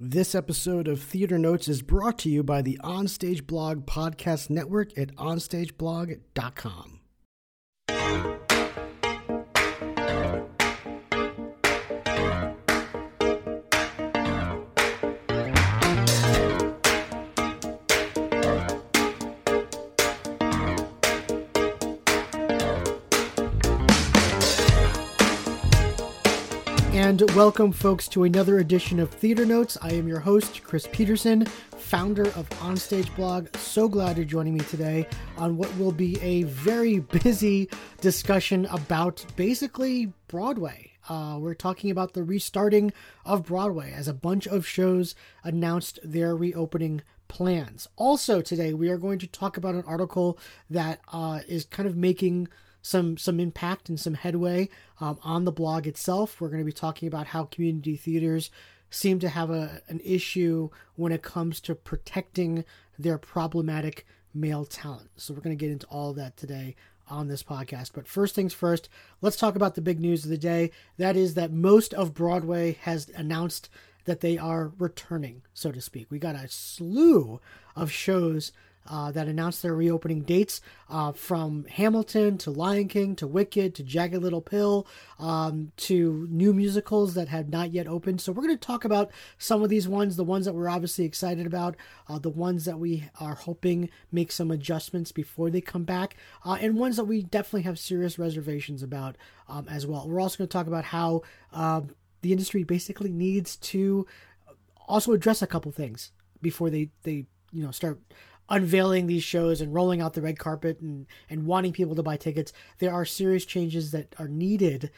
This episode of Theater Notes is brought to you by the Onstage Blog Podcast Network at onstageblog.com. And welcome, folks, to another edition of Theater Notes. I am your host, Chris Peterson, founder of Onstage Blog. So glad you're joining me today on what will be a very busy discussion about basically Broadway. Uh, we're talking about the restarting of Broadway as a bunch of shows announced their reopening plans. Also, today we are going to talk about an article that uh, is kind of making some some impact and some headway um, on the blog itself. We're going to be talking about how community theaters seem to have a, an issue when it comes to protecting their problematic male talent. So we're going to get into all that today on this podcast. But first things first, let's talk about the big news of the day. That is that most of Broadway has announced that they are returning, so to speak. We got a slew of shows uh, that announced their reopening dates uh, from Hamilton to Lion King to Wicked to Jagged Little Pill um, to new musicals that have not yet opened. So we're going to talk about some of these ones, the ones that we're obviously excited about, uh, the ones that we are hoping make some adjustments before they come back, uh, and ones that we definitely have serious reservations about um, as well. We're also going to talk about how um, the industry basically needs to also address a couple things before they they you know start unveiling these shows and rolling out the red carpet and, and wanting people to buy tickets, there are serious changes that are needed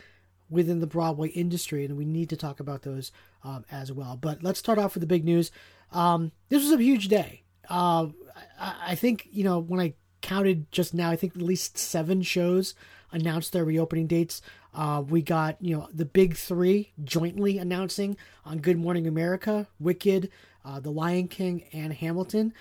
within the Broadway industry, and we need to talk about those um, as well. But let's start off with the big news. Um, this was a huge day. Uh, I, I, think, you know, when I counted just now, I think at least seven shows announced their reopening dates. Uh, we got, you know, the big three jointly announcing on Good Morning America, Wicked, uh, The Lion King, and Hamilton.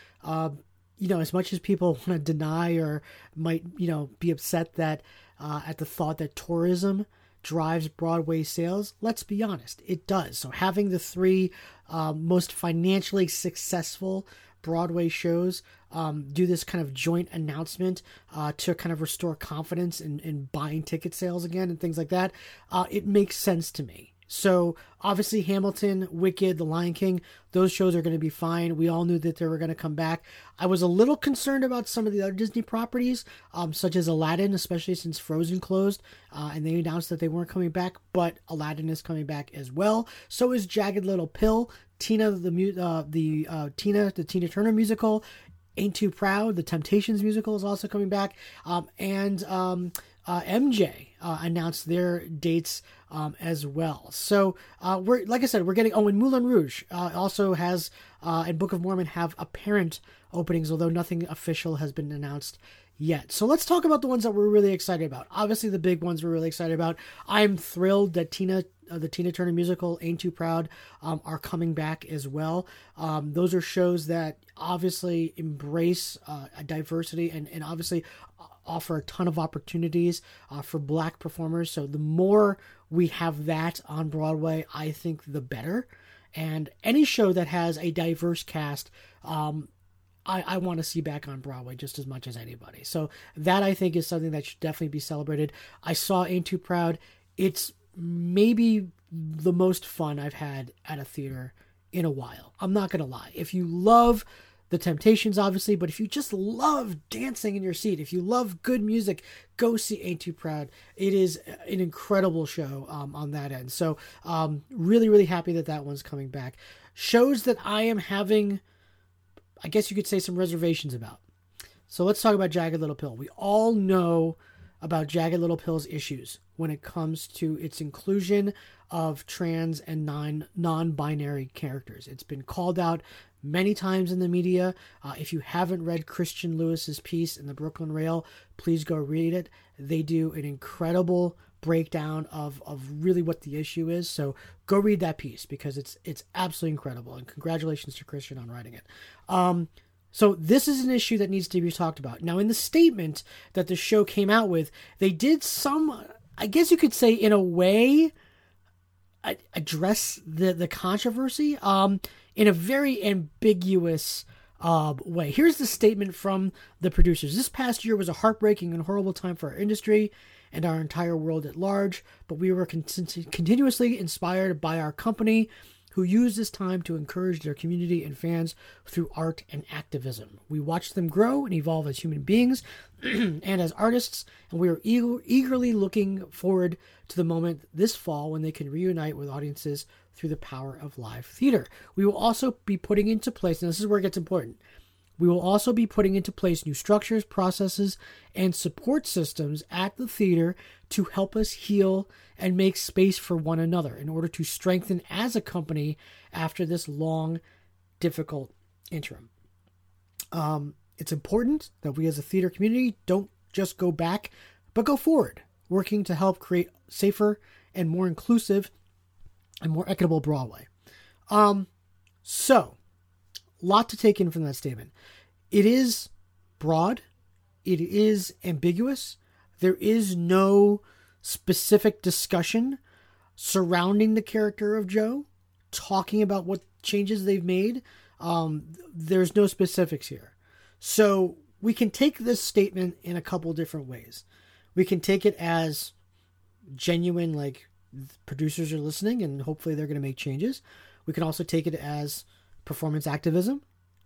You know, as much as people want to deny or might, you know, be upset that uh, at the thought that tourism drives Broadway sales, let's be honest, it does. So having the three uh, most financially successful Broadway shows um, do this kind of joint announcement uh, to kind of restore confidence in, in buying ticket sales again and things like that, uh, it makes sense to me. So obviously Hamilton, Wicked, The Lion King, those shows are going to be fine. We all knew that they were going to come back. I was a little concerned about some of the other Disney properties, um, such as Aladdin, especially since Frozen closed, uh, and they announced that they weren't coming back. But Aladdin is coming back as well. So is Jagged Little Pill. Tina the uh, the uh, Tina the Tina Turner musical, Ain't Too Proud. The Temptations musical is also coming back, um, and um, uh, MJ uh, announced their dates um, as well. So uh, we're like I said, we're getting. Oh, and Moulin Rouge uh, also has uh, and Book of Mormon have apparent openings, although nothing official has been announced yet. So let's talk about the ones that we're really excited about. Obviously, the big ones we're really excited about. I'm thrilled that Tina, uh, the Tina Turner musical, Ain't Too Proud, um, are coming back as well. Um, those are shows that obviously embrace uh, diversity and, and obviously offer a ton of opportunities uh, for black performers. So the more we have that on Broadway, I think the better. And any show that has a diverse cast, um, I, I want to see back on Broadway just as much as anybody. So that I think is something that should definitely be celebrated. I saw Ain't Too Proud. It's maybe the most fun I've had at a theater in a while. I'm not going to lie. If you love the Temptations, obviously, but if you just love dancing in your seat, if you love good music, go see Ain't Too Proud. It is an incredible show um, on that end. So, um, really, really happy that that one's coming back. Shows that I am having, I guess you could say, some reservations about. So, let's talk about Jagged Little Pill. We all know about Jagged Little Pill's issues when it comes to its inclusion of trans and non non-binary characters. It's been called out many times in the media. Uh, if you haven't read Christian Lewis's piece in the Brooklyn Rail, please go read it. They do an incredible breakdown of, of really what the issue is. So go read that piece because it's it's absolutely incredible. And congratulations to Christian on writing it. Um, so this is an issue that needs to be talked about. Now, in the statement that the show came out with, they did some, I guess you could say, in a way, address the the controversy um, in a very ambiguous uh, way. Here's the statement from the producers: This past year was a heartbreaking and horrible time for our industry and our entire world at large, but we were con- continuously inspired by our company who use this time to encourage their community and fans through art and activism. We watch them grow and evolve as human beings and as artists, and we are eager, eagerly looking forward to the moment this fall when they can reunite with audiences through the power of live theater. We will also be putting into place, and this is where it gets important. We will also be putting into place new structures, processes, and support systems at the theater to help us heal and make space for one another in order to strengthen as a company after this long, difficult interim. Um, it's important that we as a theater community don't just go back, but go forward, working to help create safer and more inclusive and more equitable Broadway. Um, so, lot to take in from that statement. It is broad, it is ambiguous. There is no specific discussion surrounding the character of Joe, talking about what changes they've made. Um, there's no specifics here. So we can take this statement in a couple different ways. We can take it as genuine, like producers are listening and hopefully they're going to make changes. We can also take it as performance activism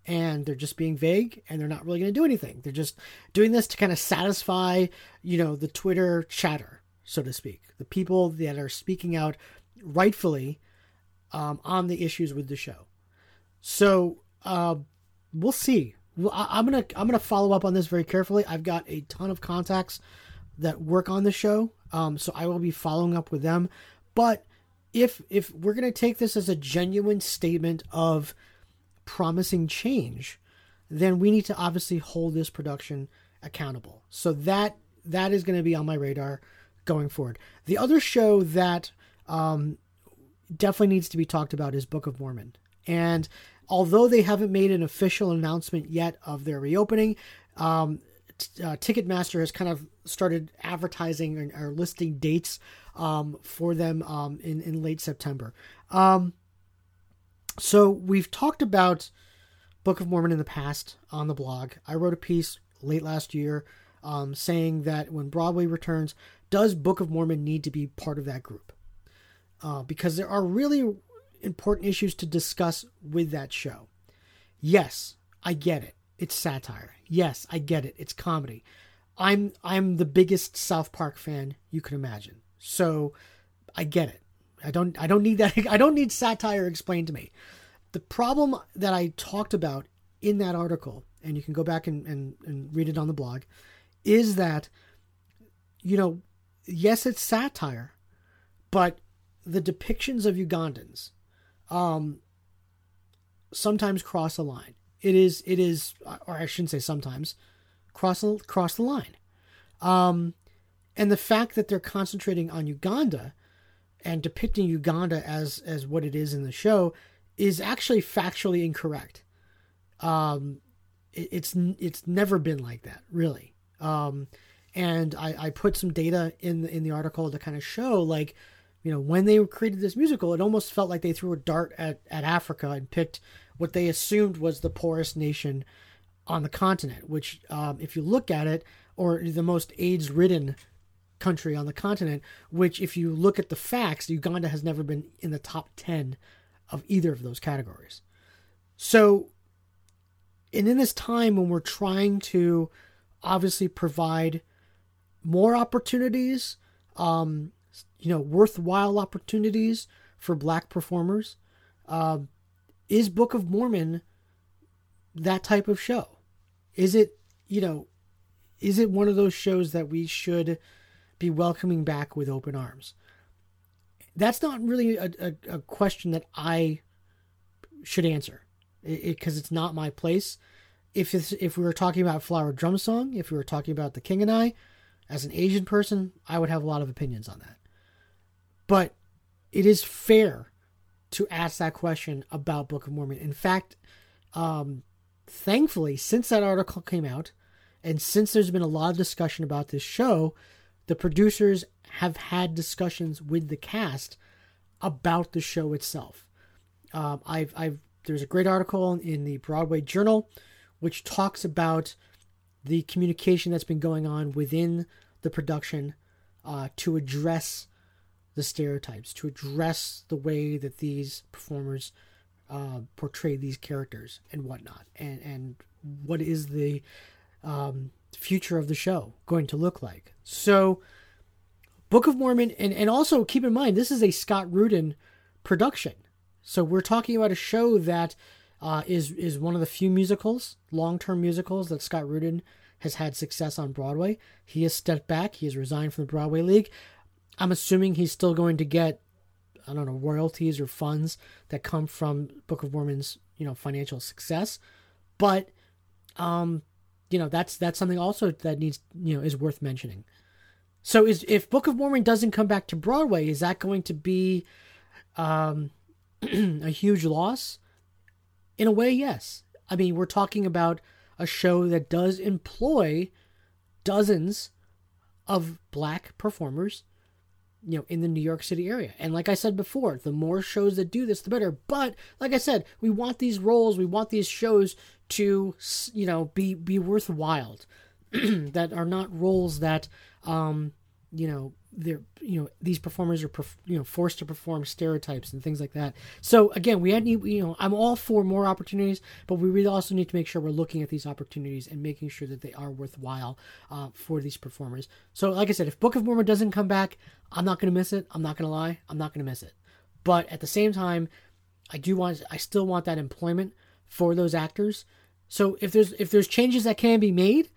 and they're just being vague and they're not really going to do anything. They're just doing this to kind of satisfy, you know, the Twitter chatter so to speak, the people that are speaking out rightfully um, on the issues with the show. So uh, we'll see. I, am gonna I'm gonna follow up on this very carefully. I've got a ton of contacts that work on the show, um, so I will be following up with them. But if if we're gonna take this as a genuine statement of promising change, then we need to obviously hold this production accountable. So that that is going to be on my radar going forward. The other show that um, definitely needs to be talked about is Book of Mormon. And although they haven't made an official announcement yet of their reopening, um, uh, Ticketmaster has kind of started advertising or, or listing dates um, for them um, in, in late September. Um, so we've talked about Book of Mormon in the past on the blog. I wrote a piece late last year um, saying that when Broadway returns, does Book of Mormon need to be part of that group? Uh, because there are really important issues to discuss with that show. Yes, I get it. It's satire. Yes, I get it. It's comedy. I'm I'm the biggest South Park fan you can imagine. So I get it. I don't I don't need that I don't need satire explained to me. The problem that I talked about in that article, and you can go back and, and, and read it on the blog, is that you know yes, it's satire, but the depictions of Ugandans um, sometimes cross a line. It is, it is, or I shouldn't say sometimes, cross cross the line. Um, and the fact that they're concentrating on Uganda and depicting Uganda as as what it is in the show is actually factually incorrect. Um, it, it's it's never been like that, really. Um, and I, I put some data in the, in the article to kind of show like you know when they created this musical it almost felt like they threw a dart at, at africa and picked what they assumed was the poorest nation on the continent which um, if you look at it or the most aids ridden country on the continent which if you look at the facts uganda has never been in the top 10 of either of those categories so and in this time when we're trying to obviously provide more opportunities, um, you know, worthwhile opportunities for black performers. Uh, is Book of Mormon that type of show? Is it, you know, is it one of those shows that we should be welcoming back with open arms? That's not really a, a, a question that I should answer because it, it's not my place. If if we were talking about Flower Drum Song, if we were talking about The King and I, as an Asian person, I would have a lot of opinions on that. But it is fair to ask that question about Book of Mormon. In fact, um, thankfully, since that article came out, and since there's been a lot of discussion about this show, the producers have had discussions with the cast about the show itself. Um, I've, I've, there's a great article in the Broadway Journal which talks about the communication that's been going on within the production uh, to address the stereotypes, to address the way that these performers uh, portray these characters and whatnot, and and what is the um, future of the show going to look like. So, Book of Mormon, and and also keep in mind this is a Scott Rudin production, so we're talking about a show that uh, is is one of the few musicals, long term musicals that Scott Rudin has had success on Broadway. He has stepped back. He has resigned from the Broadway League. I'm assuming he's still going to get, I don't know, royalties or funds that come from Book of Mormon's, you know, financial success. But, um, you know, that's that's something also that needs, you know, is worth mentioning. So, is if Book of Mormon doesn't come back to Broadway, is that going to be um, a huge loss? In a way, yes. I mean, we're talking about a show that does employ dozens of black performers you know in the New York City area. And like I said before, the more shows that do this the better. But like I said, we want these roles, we want these shows to you know be be worthwhile that are not roles that um you know they're you know these performers are you know forced to perform stereotypes and things like that. So again, we had you know I'm all for more opportunities, but we really also need to make sure we're looking at these opportunities and making sure that they are worthwhile uh, for these performers. So like I said, if Book of Mormon doesn't come back, I'm not going to miss it. I'm not going to lie, I'm not going to miss it. But at the same time, I do want I still want that employment for those actors. So if there's if there's changes that can be made,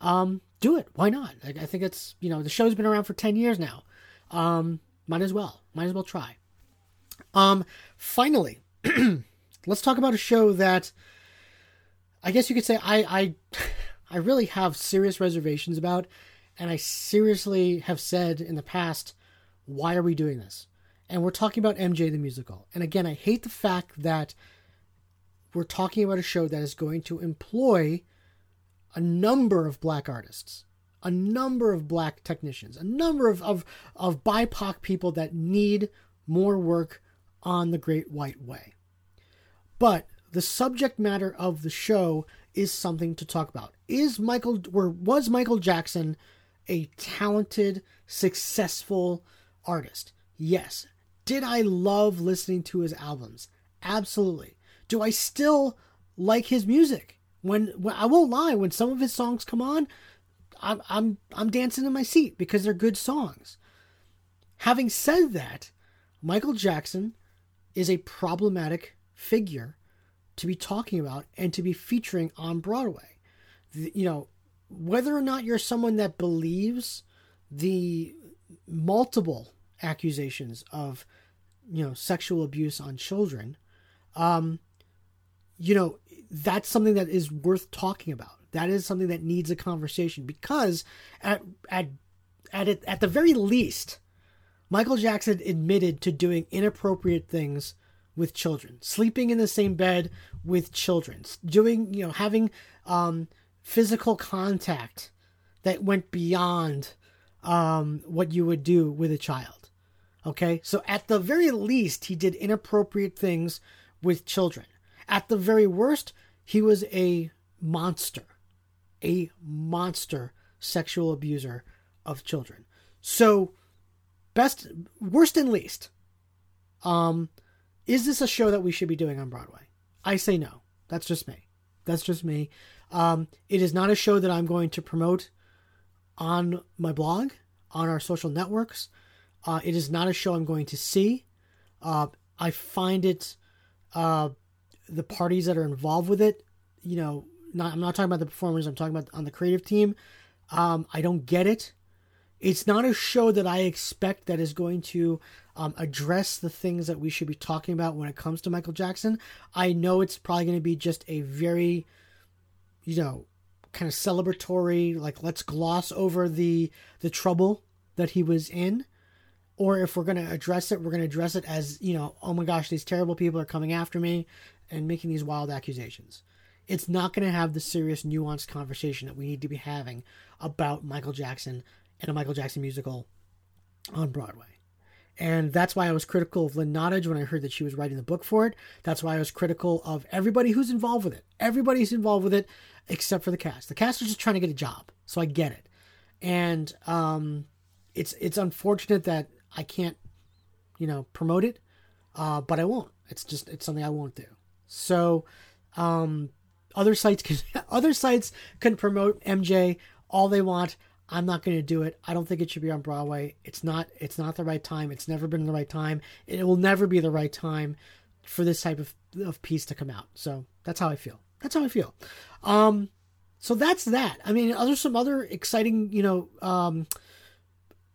um, do it. Why not? I, I, think it's you know the show's been around for ten years now. Um, might as well. Might as well try. Um, finally, let's talk about a show that I guess you could say I I I really have serious reservations about, and I seriously have said in the past, why are we doing this? And we're talking about MJ the musical. And again, I hate the fact that we're talking about a show that is going to employ a number of black artists, a number of black technicians, a number of, of, of BIPOC people that need more work on the Great White Way. But the subject matter of the show is something to talk about. Is Michael or was Michael Jackson a talented, successful artist? Yes. Did I love listening to his albums? Absolutely. Do I still like his music? When, when I won't lie, when some of his songs come on, I'm I'm I'm dancing in my seat because they're good songs. Having said that, Michael Jackson is a problematic figure to be talking about and to be featuring on Broadway. The, you know, whether or not you're someone that believes the multiple accusations of you know sexual abuse on children um you know that's something that is worth talking about. That is something that needs a conversation because at at at it, at the very least, Michael Jackson admitted to doing inappropriate things with children, sleeping in the same bed with children, doing you know having um, physical contact that went beyond um, what you would do with a child. Okay, so at the very least, he did inappropriate things with children. At the very worst, he was a monster, a monster sexual abuser of children. So, best, worst and least, um, is this a show that we should be doing on Broadway? I say no. That's just me. That's just me. Um, it is not a show that I'm going to promote on my blog, on our social networks. Uh, it is not a show I'm going to see. Uh, I find it uh, the parties that are involved with it, you know, not, I'm not talking about the performers, I'm talking about on the creative team. Um, I don't get it. It's not a show that I expect that is going to um, address the things that we should be talking about when it comes to Michael Jackson. I know it's probably going to be just a very, you know, kind of celebratory, like let's gloss over the the trouble that he was in or if we're going to address it, we're going to address it as, you know, oh my gosh, these terrible people are coming after me and making these wild accusations. It's not going to have the serious, nuanced conversation that we need to be having about Michael Jackson and a Michael Jackson musical on Broadway. And that's why I was critical of Lynn Nottage when I heard that she was writing the book for it. That's why I was critical of everybody who's involved with it. Everybody's involved with it except for the cast. The cast is just trying to get a job, so I get it. And um, it's it's unfortunate that I can't, you know, promote it, uh, but I won't. It's just it's something I won't do. So, um, other sites can other sites can promote MJ all they want. I'm not going to do it. I don't think it should be on Broadway. It's not. It's not the right time. It's never been the right time. It will never be the right time for this type of, of piece to come out. So that's how I feel. That's how I feel. Um, so that's that. I mean, there's some other exciting, you know, um,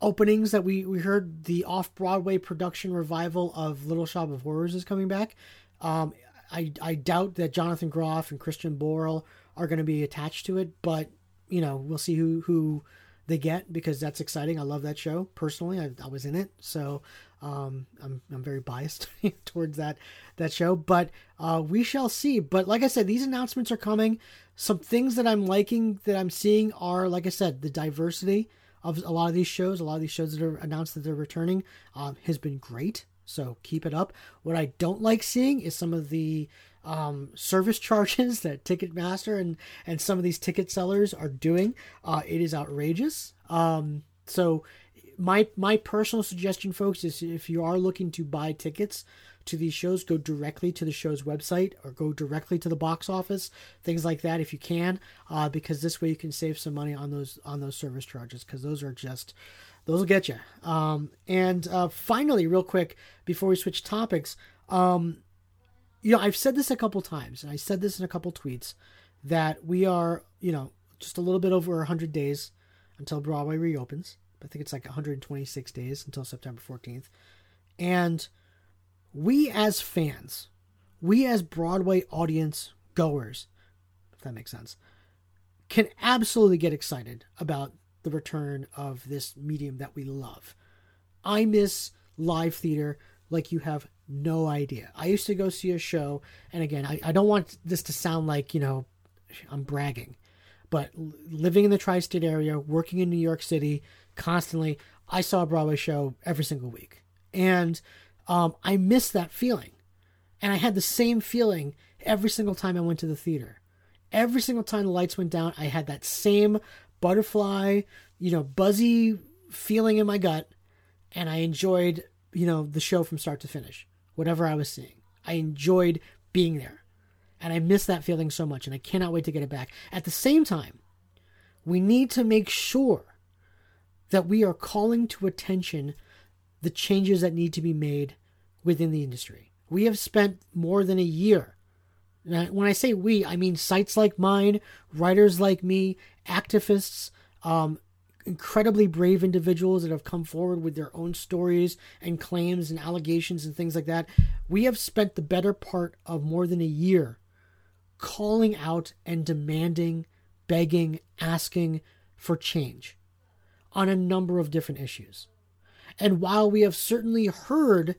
openings that we we heard. The off Broadway production revival of Little Shop of Horrors is coming back. Um, I I doubt that Jonathan Groff and Christian Borle are going to be attached to it, but you know, we'll see who who they get because that's exciting. I love that show personally. I, I was in it, so um, I'm I'm very biased towards that that show. But uh, we shall see. But like I said, these announcements are coming. Some things that I'm liking that I'm seeing are, like I said, the diversity of a lot of these shows. A lot of these shows that are announced that they're returning um, has been great. So keep it up. What I don't like seeing is some of the um, service charges that Ticketmaster and and some of these ticket sellers are doing. Uh, it is outrageous. Um, so my my personal suggestion, folks, is if you are looking to buy tickets to these shows, go directly to the show's website or go directly to the box office, things like that, if you can, uh, because this way you can save some money on those on those service charges because those are just those will get you. Um, and uh, finally, real quick before we switch topics, um, you know, I've said this a couple times, and I said this in a couple tweets that we are, you know, just a little bit over 100 days until Broadway reopens. I think it's like 126 days until September 14th. And we as fans, we as Broadway audience goers, if that makes sense, can absolutely get excited about the return of this medium that we love. I miss live theater like you have no idea. I used to go see a show, and again, I, I don't want this to sound like, you know, I'm bragging, but living in the tri state area, working in New York City constantly, I saw a Broadway show every single week. And um, I miss that feeling. And I had the same feeling every single time I went to the theater. Every single time the lights went down, I had that same butterfly, you know, buzzy feeling in my gut. And I enjoyed, you know, the show from start to finish whatever I was seeing. I enjoyed being there. And I miss that feeling so much, and I cannot wait to get it back. At the same time, we need to make sure that we are calling to attention the changes that need to be made within the industry. We have spent more than a year. When I say we, I mean sites like mine, writers like me, activists, um, incredibly brave individuals that have come forward with their own stories and claims and allegations and things like that. We have spent the better part of more than a year calling out and demanding, begging, asking for change on a number of different issues. And while we have certainly heard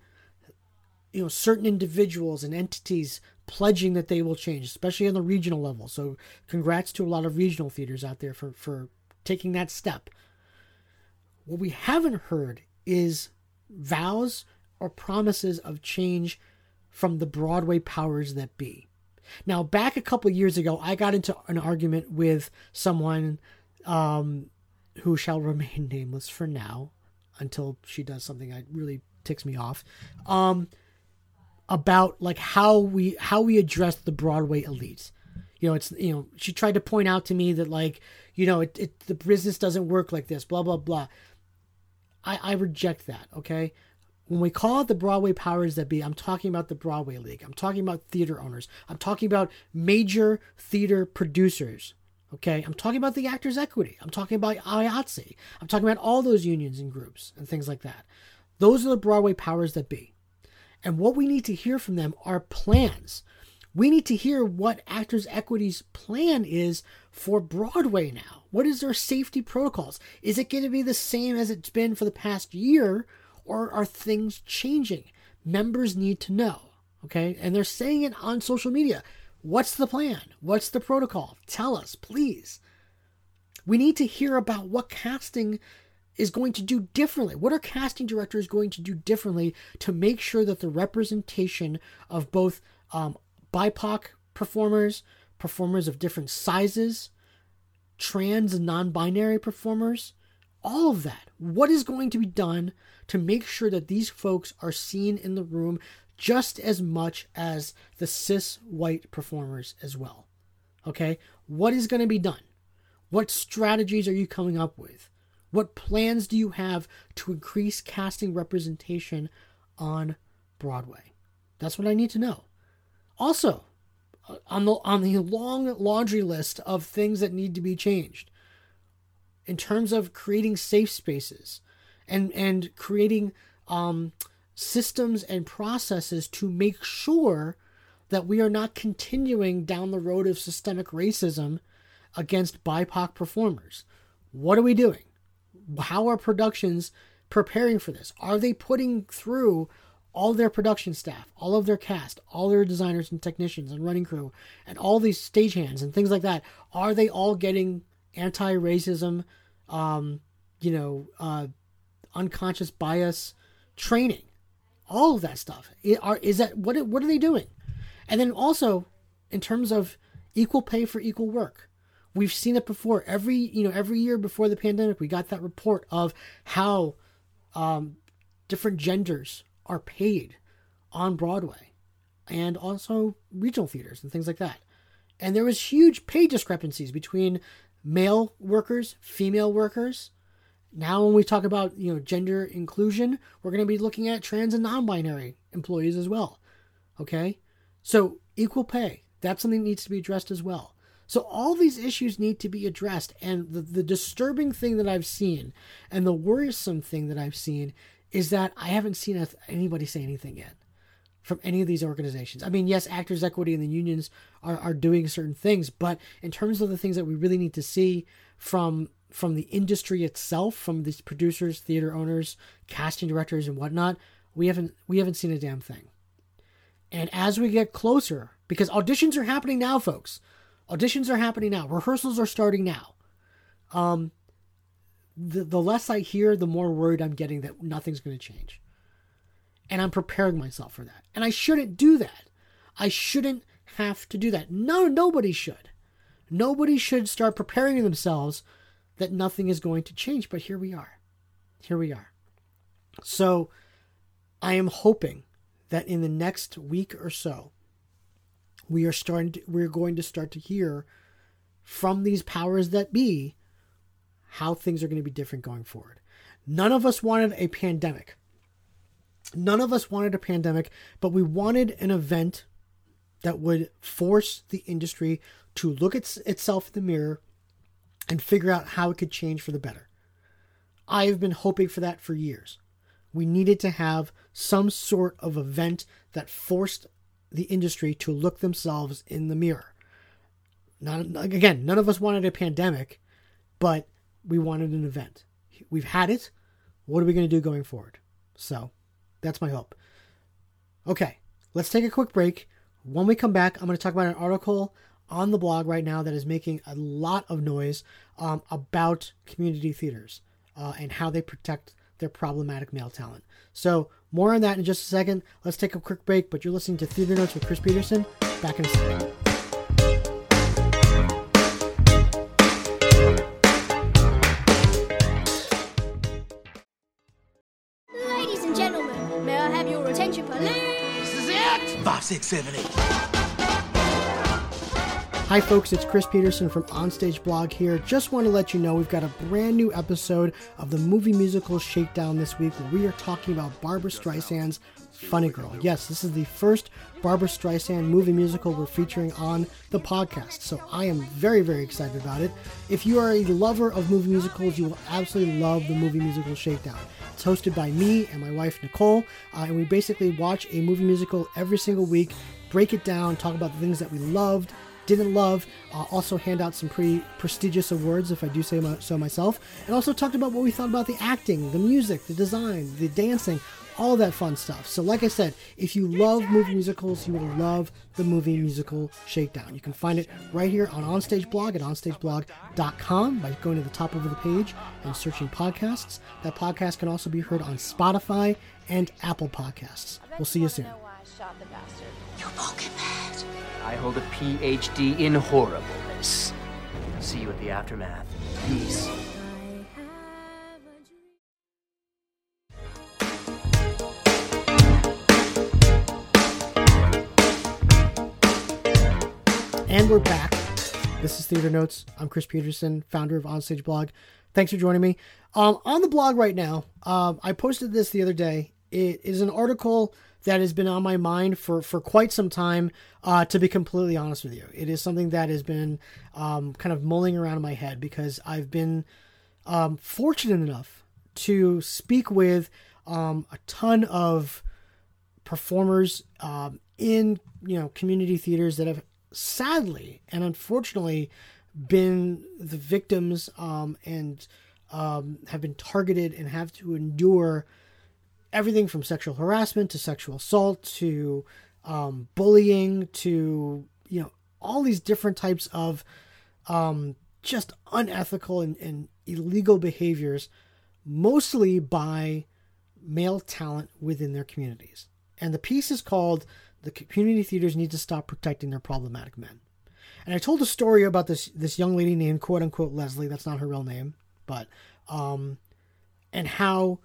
you know certain individuals and entities pledging that they will change, especially on the regional level. So congrats to a lot of regional theaters out there for for taking that step. What we haven't heard is vows or promises of change from the Broadway powers that be. Now, back a couple years ago, I got into an argument with someone um, who shall remain nameless for now until she does something that really ticks me off. Um, about like how we how we address the Broadway elite. You know, it's you know she tried to point out to me that like you know it, it the business doesn't work like this. Blah blah blah. I, I reject that. Okay, when we call it the Broadway powers that be, I'm talking about the Broadway League. I'm talking about theater owners. I'm talking about major theater producers. Okay, I'm talking about the Actors Equity. I'm talking about IATSE. I'm talking about all those unions and groups and things like that. Those are the Broadway powers that be. And what we need to hear from them are plans. We need to hear what Actors Equity's plan is for Broadway now. What is their safety protocols? Is it going to be the same as it's been for the past year, or are things changing? Members need to know. Okay. And they're saying it on social media. What's the plan? What's the protocol? Tell us, please. We need to hear about what casting is going to do differently? What are casting directors going to do differently to make sure that the representation of both um, BIPOC performers, performers of different sizes, trans and non binary performers, all of that. What is going to be done to make sure that these folks are seen in the room just as much as the cis white performers as well? Okay, what is going to be done? What strategies are you coming up with? What plans do you have to increase casting representation on Broadway? That's what I need to know. Also, uh, on the on the long laundry list of things that need to be changed in terms of creating safe spaces and and creating um, systems and processes to make sure that we are not continuing down the road of systemic racism against BIPOC performers. What are we doing? How are productions preparing for this? Are they putting through all their production staff, all of their cast, all their designers and technicians and running crew, and all these stagehands and things like that? Are they all getting anti-racism, um, you know, uh, unconscious bias training? All of that stuff. Are is that what? What are they doing? And then also, in terms of equal pay for equal work, we've seen it before. Every you know every year before the pandemic, we got that report of how um, different genders are paid on Broadway, and also regional theaters and things like that. And there was huge pay discrepancies between male workers, female workers. Now, when we talk about you know gender inclusion, we're going to be looking at trans and non-binary employees as well. Okay, so equal pay that's something that needs to be addressed as well. So all these issues need to be addressed. And the, the disturbing thing that I've seen and the worrisome thing that I've seen is that I haven't seen anybody say anything yet from any of these organizations. I mean, yes, Actors Equity and the unions are, are doing certain things, but in terms of the things that we really need to see from from the industry itself, from these producers, theater owners, casting directors, and whatnot, we haven't we haven't seen a damn thing. And as we get closer, because auditions are happening now, folks. Auditions are happening now. Rehearsals are starting now. Um, the, the less I hear, the more worried I'm getting that nothing's going to change. And I'm preparing myself for that. And I shouldn't do that. I shouldn't have to do that. No, nobody should. Nobody should start preparing themselves that nothing is going to change. But here we are. Here we are. So I am hoping that in the next week or so, we are starting to, we're going to start to hear from these powers that be how things are going to be different going forward. None of us wanted a pandemic. None of us wanted a pandemic, but we wanted an event that would force the industry to look at itself in the mirror and figure out how it could change for the better. I have been hoping for that for years. We needed to have some sort of event that forced the industry to look themselves in the mirror. Not again, none of us wanted a pandemic, but we wanted an event. We've had it. What are we going to do going forward? So, that's my hope. Okay, let's take a quick break. When we come back, I'm going to talk about an article on the blog right now that is making a lot of noise um, about community theaters uh, and how they protect their problematic male talent. So, more on that in just a second. Let's take a quick break, but you're listening to Theater Notes with Chris Peterson. Back in a second. Ladies and gentlemen, may I have your attention, please? This is it! Five, six, seven, eight. Hi, folks, it's Chris Peterson from Onstage Blog here. Just want to let you know we've got a brand new episode of the Movie Musical Shakedown this week where we are talking about Barbra Streisand's Funny Girl. Yes, this is the first Barbra Streisand movie musical we're featuring on the podcast, so I am very, very excited about it. If you are a lover of movie musicals, you will absolutely love the Movie Musical Shakedown. It's hosted by me and my wife Nicole, uh, and we basically watch a movie musical every single week, break it down, talk about the things that we loved didn't love. Uh, also hand out some pretty prestigious awards, if I do say so myself, and also talked about what we thought about the acting, the music, the design, the dancing, all that fun stuff. So, like I said, if you love movie musicals, you will love the movie musical Shakedown. You can find it right here on Onstage Blog at onstageblog.com by going to the top of the page and searching podcasts. That podcast can also be heard on Spotify and Apple Podcasts. We'll see you soon. I hold a PhD in horribleness. See you at the aftermath. Peace. And we're back. This is Theater Notes. I'm Chris Peterson, founder of Onstage Blog. Thanks for joining me. Um, on the blog right now, um, I posted this the other day. It is an article that has been on my mind for, for quite some time, uh, to be completely honest with you. It is something that has been um, kind of mulling around in my head because I've been um, fortunate enough to speak with um, a ton of performers um, in you know community theaters that have sadly and unfortunately been the victims um, and um, have been targeted and have to endure everything from sexual harassment to sexual assault to um, bullying to you know all these different types of um, just unethical and, and illegal behaviors mostly by male talent within their communities. And the piece is called the community theaters need to stop protecting their problematic men. And i told a story about this this young lady named quote unquote leslie. That's not her real name but um and how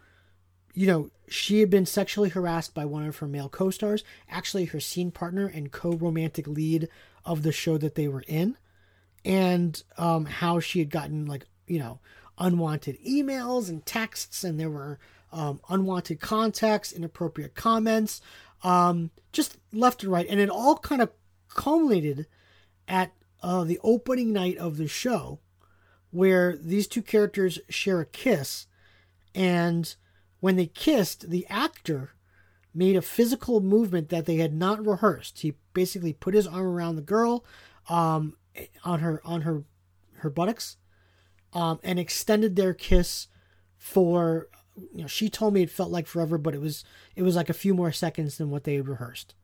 you know she had been sexually harassed by one of her male co-stars actually her scene partner and co-romantic lead of the show that they were in and um how she had gotten like you know unwanted emails and texts and there were um, unwanted contacts inappropriate comments um, just left and right. And it all kind of culminated at uh, the opening night of the show, where these two characters share a kiss. And when they kissed, the actor made a physical movement that they had not rehearsed. He basically put his arm around the girl um, on her on her her buttocks um, and extended their kiss for you know, she told me it felt like forever, but it was it was like a few more seconds than what they had rehearsed.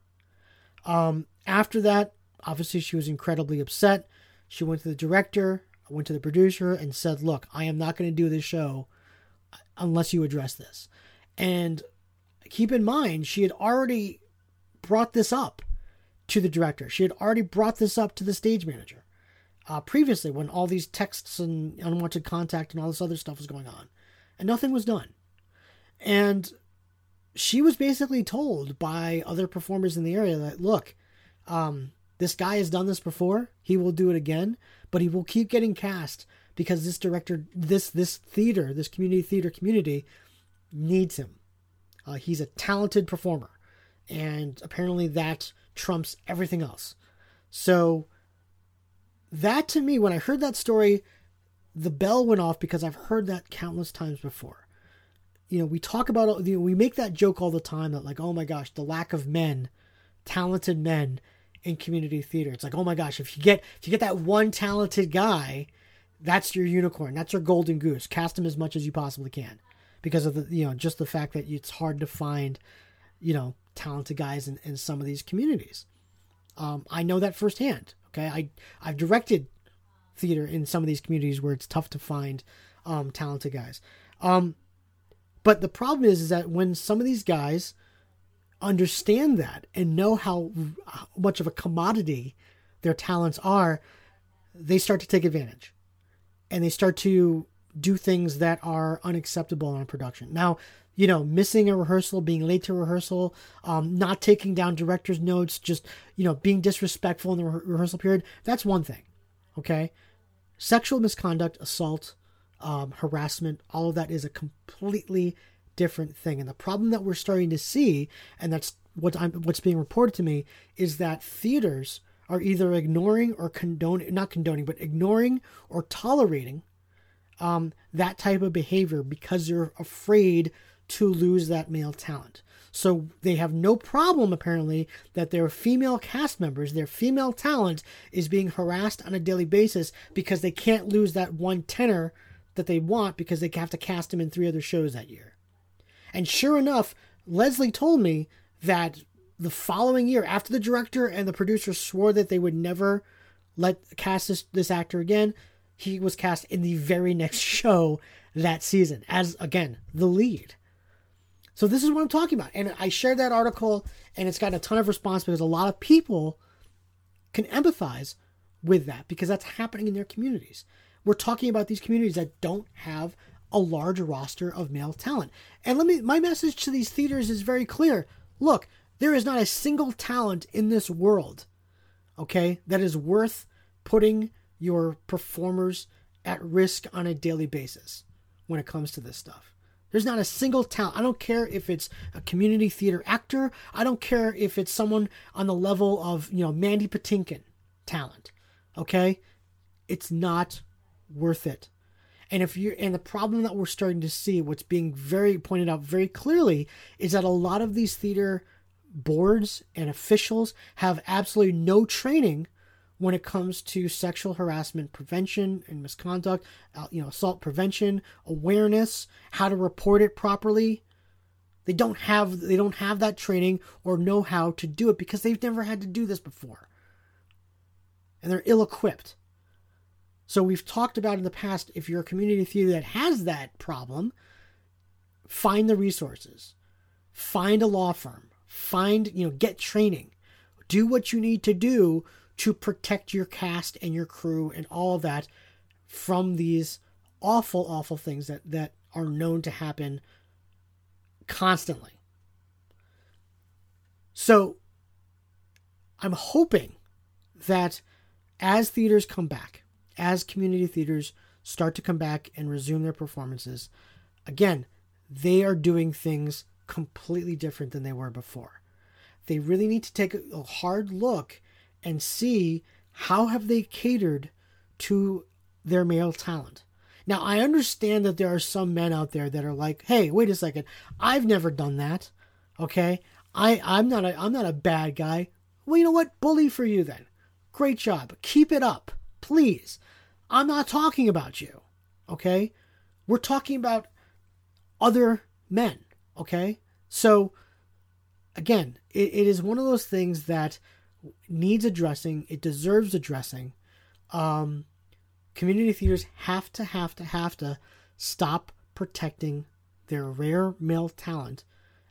Um, after that, obviously she was incredibly upset. She went to the director, went to the producer, and said, "Look, I am not going to do this show unless you address this." And keep in mind, she had already brought this up to the director. She had already brought this up to the stage manager uh, previously when all these texts and unwanted contact and all this other stuff was going on, and nothing was done. And she was basically told by other performers in the area that, look, um, this guy has done this before. He will do it again, but he will keep getting cast because this director, this this theater, this community theater community needs him. Uh, he's a talented performer, and apparently that trumps everything else. So that to me, when I heard that story, the bell went off because I've heard that countless times before you know, we talk about, you know, we make that joke all the time that, like, oh my gosh, the lack of men, talented men in community theater. It's like, oh my gosh, if you get, if you get that one talented guy, that's your unicorn. That's your golden goose. Cast them as much as you possibly can because of the, you know, just the fact that it's hard to find, you know, talented guys in, in some of these communities. Um, I know that firsthand. Okay. I, I've directed theater in some of these communities where it's tough to find um, talented guys. Um, but the problem is, is that when some of these guys understand that and know how, how much of a commodity their talents are, they start to take advantage and they start to do things that are unacceptable on production. Now, you know, missing a rehearsal, being late to rehearsal, um, not taking down director's notes, just, you know, being disrespectful in the re- rehearsal period, that's one thing. Okay. Sexual misconduct, assault, um, harassment, all of that is a completely different thing. And the problem that we're starting to see, and that's what I'm, what's being reported to me, is that theaters are either ignoring or condoning, not condoning, but ignoring or tolerating um, that type of behavior because they're afraid to lose that male talent. So they have no problem, apparently, that their female cast members, their female talent, is being harassed on a daily basis because they can't lose that one tenor that they want because they have to cast him in three other shows that year. And sure enough, Leslie told me that the following year, after the director and the producer swore that they would never let cast this, this actor again, he was cast in the very next show that season as again the lead. So this is what I'm talking about. And I shared that article and it's gotten a ton of response because a lot of people can empathize with that because that's happening in their communities. We're talking about these communities that don't have a large roster of male talent. And let me my message to these theaters is very clear. Look, there is not a single talent in this world, okay, that is worth putting your performers at risk on a daily basis when it comes to this stuff. There's not a single talent. I don't care if it's a community theater actor. I don't care if it's someone on the level of, you know, Mandy Patinkin talent. Okay? It's not worth it. And if you're and the problem that we're starting to see, what's being very pointed out very clearly, is that a lot of these theater boards and officials have absolutely no training when it comes to sexual harassment prevention and misconduct, uh, you know, assault prevention, awareness, how to report it properly. They don't have they don't have that training or know how to do it because they've never had to do this before. And they're ill-equipped. So we've talked about in the past if you're a community theater that has that problem, find the resources. Find a law firm. Find, you know, get training. Do what you need to do to protect your cast and your crew and all of that from these awful, awful things that, that are known to happen constantly. So I'm hoping that as theaters come back, as community theaters start to come back and resume their performances, again, they are doing things completely different than they were before. They really need to take a hard look and see how have they catered to their male talent. Now, I understand that there are some men out there that are like, "Hey, wait a second. I've never done that." Okay? I I'm not a I'm not a bad guy. Well, you know what? Bully for you then. Great job. Keep it up. Please. I'm not talking about you. Okay? We're talking about other men. Okay? So again, it, it is one of those things that needs addressing. It deserves addressing. Um, community theaters have to, have to, have to stop protecting their rare male talent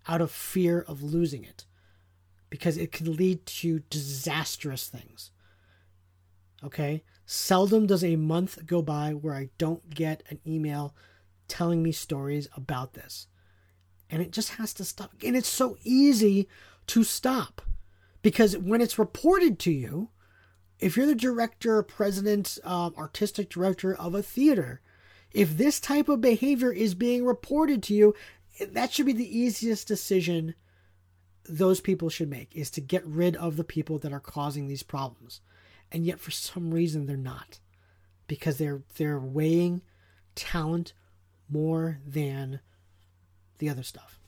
out of fear of losing it because it can lead to disastrous things. Okay? Seldom does a month go by where I don't get an email telling me stories about this. And it just has to stop. And it's so easy to stop. Because when it's reported to you, if you're the director, president, um, artistic director of a theater, if this type of behavior is being reported to you, that should be the easiest decision those people should make is to get rid of the people that are causing these problems. And yet for some reason they're not. Because they're they're weighing talent more than the other stuff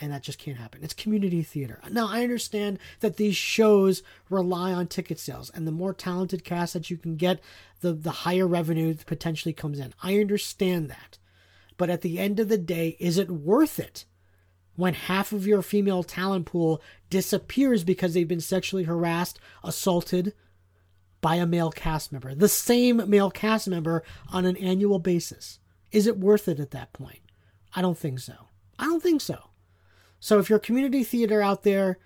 and that just can't happen. It's community theater. Now, I understand that these shows rely on ticket sales, and the more talented cast that you can get, the, the higher revenue potentially comes in. I understand that. But at the end of the day, is it worth it when half of your female talent pool disappears because they've been sexually harassed, assaulted by a male cast member? The same male cast member on an annual basis. Is it worth it at that point? I don't think so. I don't think so. So if you're a community theater out there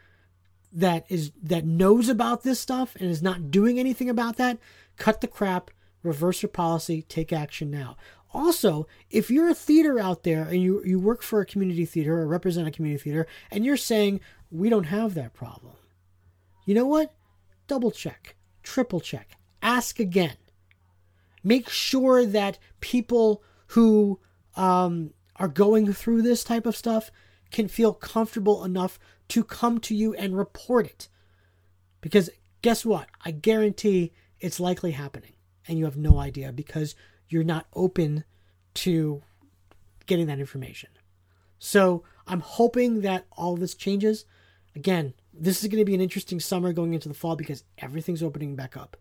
that is that knows about this stuff and is not doing anything about that, cut the crap, reverse your policy, take action now. Also, if you're a theater out there and you, you work for a community theater or represent a community theater and you're saying, we don't have that problem, you know what? Double check, triple check, ask again. Make sure that people who um, are going through this type of stuff can feel comfortable enough to come to you and report it. Because guess what? I guarantee it's likely happening and you have no idea because you're not open to getting that information. So I'm hoping that all this changes. Again, this is going to be an interesting summer going into the fall because everything's opening back up.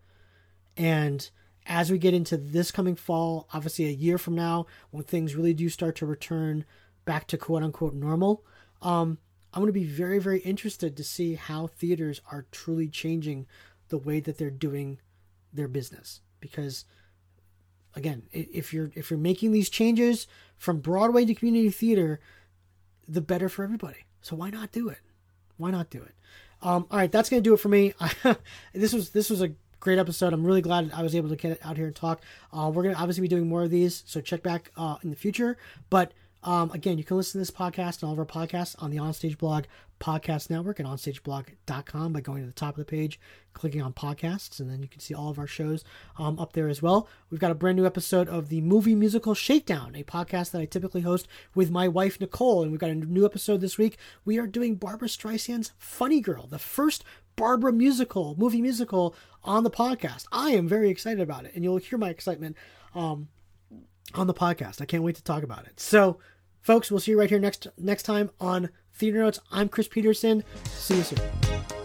And as we get into this coming fall, obviously a year from now, when things really do start to return back to quote unquote normal, Um, I'm going to be very, very interested to see how theaters are truly changing the way that they're doing their business. Because, again, if you're if you're making these changes from Broadway to community theater, the better for everybody. So why not do it? Why not do it? Um, all right, that's going to do it for me. this was this was a great episode. I'm really glad I was able to get out here and talk. Uh, we're going to obviously be doing more of these, so check back uh, in the future. But um, again, you can listen to this podcast and all of our podcasts on the Onstage Blog Podcast Network and onstageblog.com by going to the top of the page, clicking on podcasts, and then you can see all of our shows um, up there as well. We've got a brand new episode of the Movie Musical Shakedown, a podcast that I typically host with my wife Nicole, and we've got a new episode this week. We are doing Barbra Streisand's Funny Girl, the first Barbra musical, movie musical on the podcast. I am very excited about it, and you'll hear my excitement um, on the podcast. I can't wait to talk about it. So, folks, we'll see you right here next next time on Theater Notes. I'm Chris Peterson. See you soon.